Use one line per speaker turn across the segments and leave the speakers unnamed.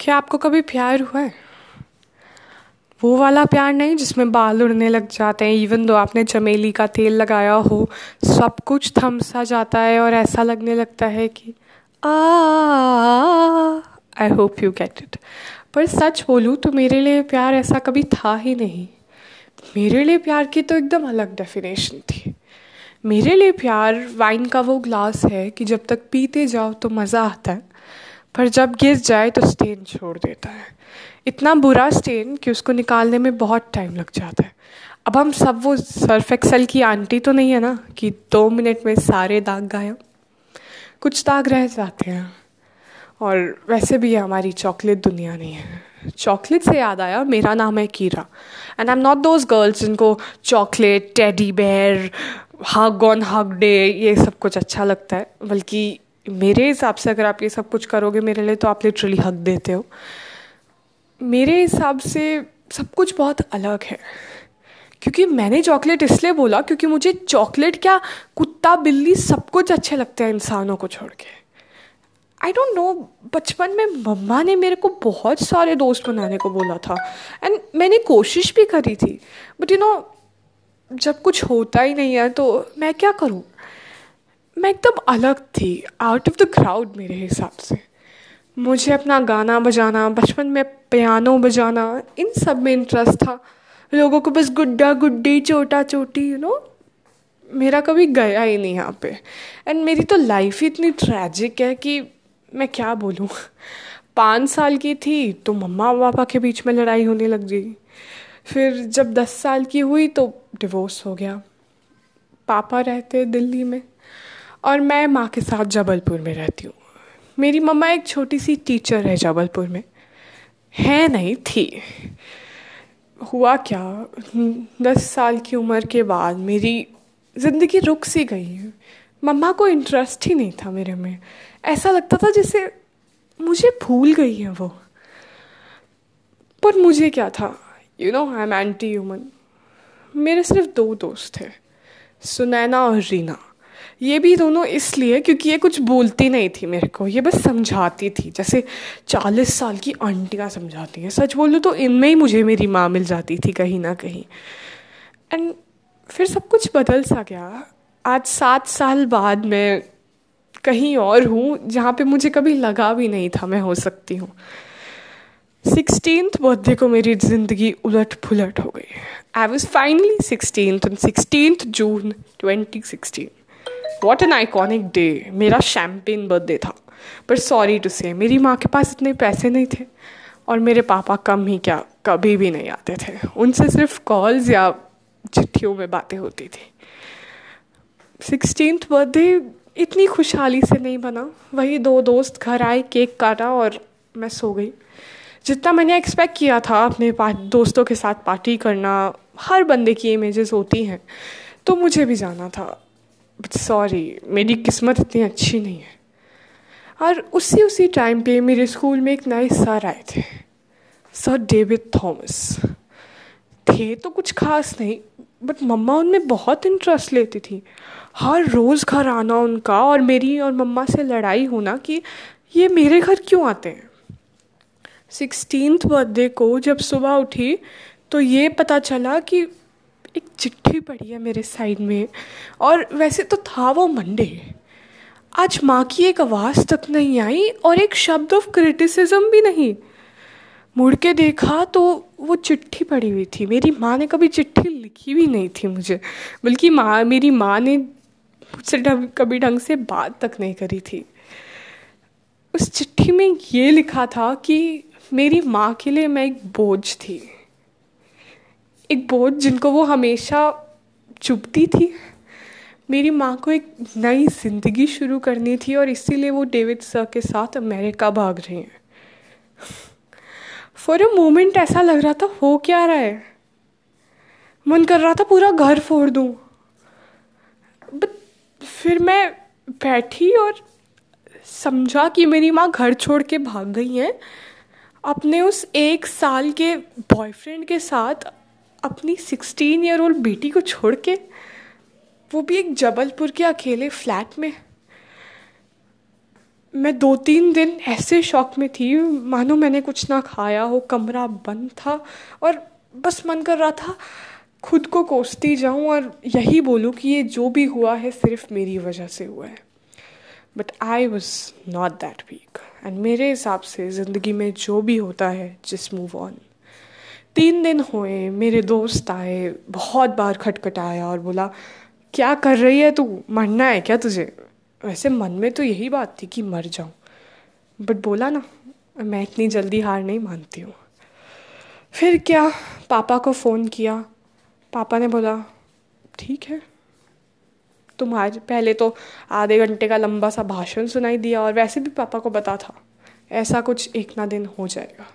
क्या आपको कभी प्यार हुआ है? वो वाला प्यार नहीं जिसमें बाल उड़ने लग जाते हैं इवन दो आपने चमेली का तेल लगाया हो, सब कुछ थम सा जाता है और ऐसा लगने लगता है कि I hope you get it पर सच बोलूँ तो मेरे लिए प्यार ऐसा कभी था ही नहीं। मेरे लिए प्यार की तो एकदम अलग डेफिनेशन थी। मेरे लिए प्यार वाइन का वो ग्लास है कि जब तक पीते जाओ तो मज़ा आता है। पर जब गिर जाए तो स्टेन छोड़ देता है। इतना बुरा स्टेन कि उसको निकालने में बहुत टाइम लग जाता है। अब हम सब वो सर्फ एक्सल की आंटी तो नहीं है ना, कि दो मिनट में सारे दाग गायब। कुछ दाग रह जाते हैं। और वैसे भी हमारी चॉकलेट दुनिया नहीं है। चॉकलेट से याद आया, मेरा नाम है Keira and I am not those girls जिनको chocolate teddy bear hug on hug day ये सब कुछ अच्छा लगता है। बल्कि मेरे हिसाब से अगर आप ये सब कुछ करोगे मेरे लिए तो आप लिटरली हक देते हो। मेरे हिसाब से सब कुछ बहुत अलग है। क्योंकि मैंने चॉकलेट इसलिए बोला क्योंकि मुझे चॉकलेट क्या, कुत्ता, बिल्ली सब कुछ अच्छे लगते हैं इंसानों को छोड़ के। आई डोंट नो बचपन में मम्मा ने मेरे को बहुत सारे दोस्त बनाने को बोला था। एंड मैंने कोशिश भी करी थी बट यू नो जब कुछ होता ही नहीं है तो मैं क्या करूँ? मैं एकदम अलग थी आउट ऑफ़ द क्राउड मेरे हिसाब से। मुझे अपना गाना बजाना, बचपन में पियानो बजाना, इन सब में इंटरेस्ट था। लोगों को बस गुड्डा गुड्डी, चोटा चोटी यू नो मेरा कभी गया ही नहीं यहाँ पे। एंड मेरी तो लाइफ ही इतनी ट्रैजिक है कि मैं क्या बोलूँ? पाँच साल की थी तो मम्मा पापा के बीच में लड़ाई होने लग गई। फिर जब दस साल की हुई तो डिवोर्स हो गया। पापा रहते दिल्ली में। और मैं माँ के साथ जबलपुर में रहती हूँ। मेरी मम्मा एक छोटी सी टीचर है जबलपुर में। है नहीं, थी। हुआ क्या? दस साल की उम्र के बाद मेरी ज़िंदगी रुक सी गई है। मम्मा को इंटरेस्ट ही नहीं था मेरे में। ऐसा लगता था जैसे मुझे भूल गई है वो। पर मुझे क्या था? You know I am anti human मेरे सिर्फ़ दो दोस्त थे सुनैना और रीना। ये भी दोनों इसलिए क्योंकि ये कुछ बोलती नहीं थी मेरे को, ये बस समझाती थी। जैसे चालीस साल की आंटियाँ समझाती हैं। सच बोलूँ तो इनमें ही मुझे मेरी माँ मिल जाती थी कहीं ना कहीं। एंड फिर सब कुछ बदल सा गया। आज सात साल बाद मैं कहीं और हूँ, जहाँ पे मुझे कभी लगा भी नहीं था मैं हो सकती हूँ। सिक्सटीन बर्थडे को मेरी ज़िंदगी उलट पुलट हो गई। I was finally sixteen sixteen June twenty sixteen what an iconic day मेरा शैम्पेन बर्थडे था। पर सॉरी टू से मेरी माँ के पास इतने पैसे नहीं थे। और मेरे पापा कम ही क्या, कभी भी नहीं आते थे। उनसे सिर्फ़ कॉल्स या चिट्ठियों में बातें होती थी। सिक्सटीन बर्थडे इतनी खुशहाली से नहीं बना। वही दो दोस्त घर आए केक काटा और मैं सो गई। जितना मैंने एक्सपेक्ट किया था अपने दोस्तों के साथ पार्टी करना, हर बंदे की इमेजेस होती हैं तो मुझे भी जाना था। सॉरी मेरी किस्मत इतनी अच्छी नहीं है। और उसी उसी टाइम पे मेरे स्कूल में एक नए सर आए थे। सर डेविड थॉमस थे तो कुछ खास नहीं बट मम्मा उनमें बहुत इंटरेस्ट लेती थी। हर रोज़ घर आना उनका और मेरी और मम्मा से लड़ाई होना कि ये मेरे घर क्यों आते हैं? सिक्सटीन बर्थडे को जब सुबह उठी तो ये पता चला कि एक चिट्ठी पड़ी है मेरे साइड में। और वैसे तो था वो मंडे। आज माँ की एक आवाज़ तक नहीं आई और एक शब्द ऑफ़ क्रिटिसिज्म भी नहीं। मुड़ के देखा तो वो चिट्ठी पड़ी हुई थी। मेरी माँ ने कभी चिट्ठी लिखी भी नहीं थी मुझे। बल्कि माँ, मेरी माँ ने मुझसे कभी ढंग से बात तक नहीं करी थी। उस चिट्ठी में ये लिखा था कि मेरी माँ के लिए मैं एक बोझ थी। एक बोझ जिनको वो हमेशा चुभती थी। मेरी माँ को एक नई ज़िंदगी शुरू करनी थी और इसीलिए वो डेविड सर के साथ अमेरिका भाग रही हैं। फॉर अ मोमेंट ऐसा लग रहा था, हो क्या रहा है? मन कर रहा था, पूरा घर फोड़ दूँ। बट फिर मैं बैठी और समझा कि मेरी माँ घर छोड़ के भाग गई हैं। अपने उस एक साल के बॉयफ्रेंड के साथ अपनी सिक्सटीन ईयर ओल्ड बेटी को छोड़ के, वो भी एक जबलपुर के अकेले फ्लैट में। मैं दो तीन दिन ऐसे शौक में थी, मानो मैंने कुछ ना खाया हो, कमरा बंद था और बस मन कर रहा था, खुद को कोसती जाऊँ और यही बोलूँ कि ये जो भी हुआ है सिर्फ़ मेरी वजह से हुआ है। But I was not that weak and मेरे हिसाब से ज़िंदगी में जो भी होता है जिस मूव ऑन तीन दिन हुए, मेरे दोस्त आए, बहुत बार खटखटाया और बोला, क्या कर रही है तू? मरना है क्या तुझे? वैसे मन में तो यही बात थी कि मर जाऊँ। बट बोला ना, मैं इतनी जल्दी हार नहीं मानती हूँ। फिर क्या? पापा को फ़ोन किया। पापा ने बोला, ठीक है। तुम आज, पहले तो आधे घंटे का लंबा सा भाषण सुनाई दिया और वैसे भी पापा को बता था। ऐसा कुछ एक ना दिन हो जाएगा।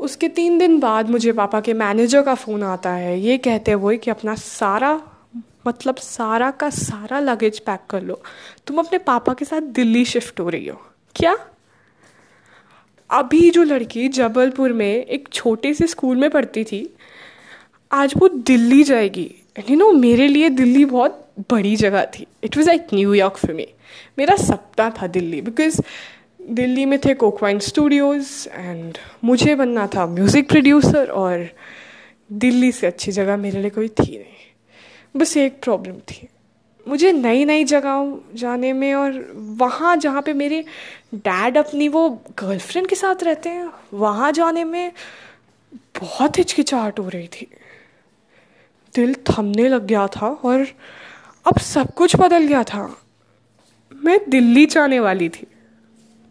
उसके तीन दिन बाद मुझे पापा के मैनेजर का फ़ोन आता है। ये कहते हुए कि अपना सारा मतलब सारा का सारा लगेज पैक कर लो। तुम अपने पापा के साथ दिल्ली शिफ्ट हो रही हो। क्या? अभी जो लड़की जबलपुर में एक छोटे से स्कूल में पढ़ती थी, आज वो दिल्ली जाएगी। यू नो मेरे लिए दिल्ली बहुत बड़ी जगह थी। It was like New York for me मेरा सपना था दिल्ली बिकॉज़ दिल्ली में थे कोकवाइन स्टूडियोज़ एंड मुझे बनना था म्यूज़िक प्रोड्यूसर और दिल्ली से अच्छी जगह मेरे लिए कोई थी नहीं। बस एक प्रॉब्लम थी। मुझे नई नई जगहों जाने में और वहाँ जहाँ पे मेरे डैड अपनी वो गर्लफ्रेंड के साथ रहते हैं, वहाँ जाने में बहुत हिचकिचाहट हो रही थी। दिल थमने लग गया था और अब सब कुछ बदल गया था। मैं दिल्ली जाने वाली थी।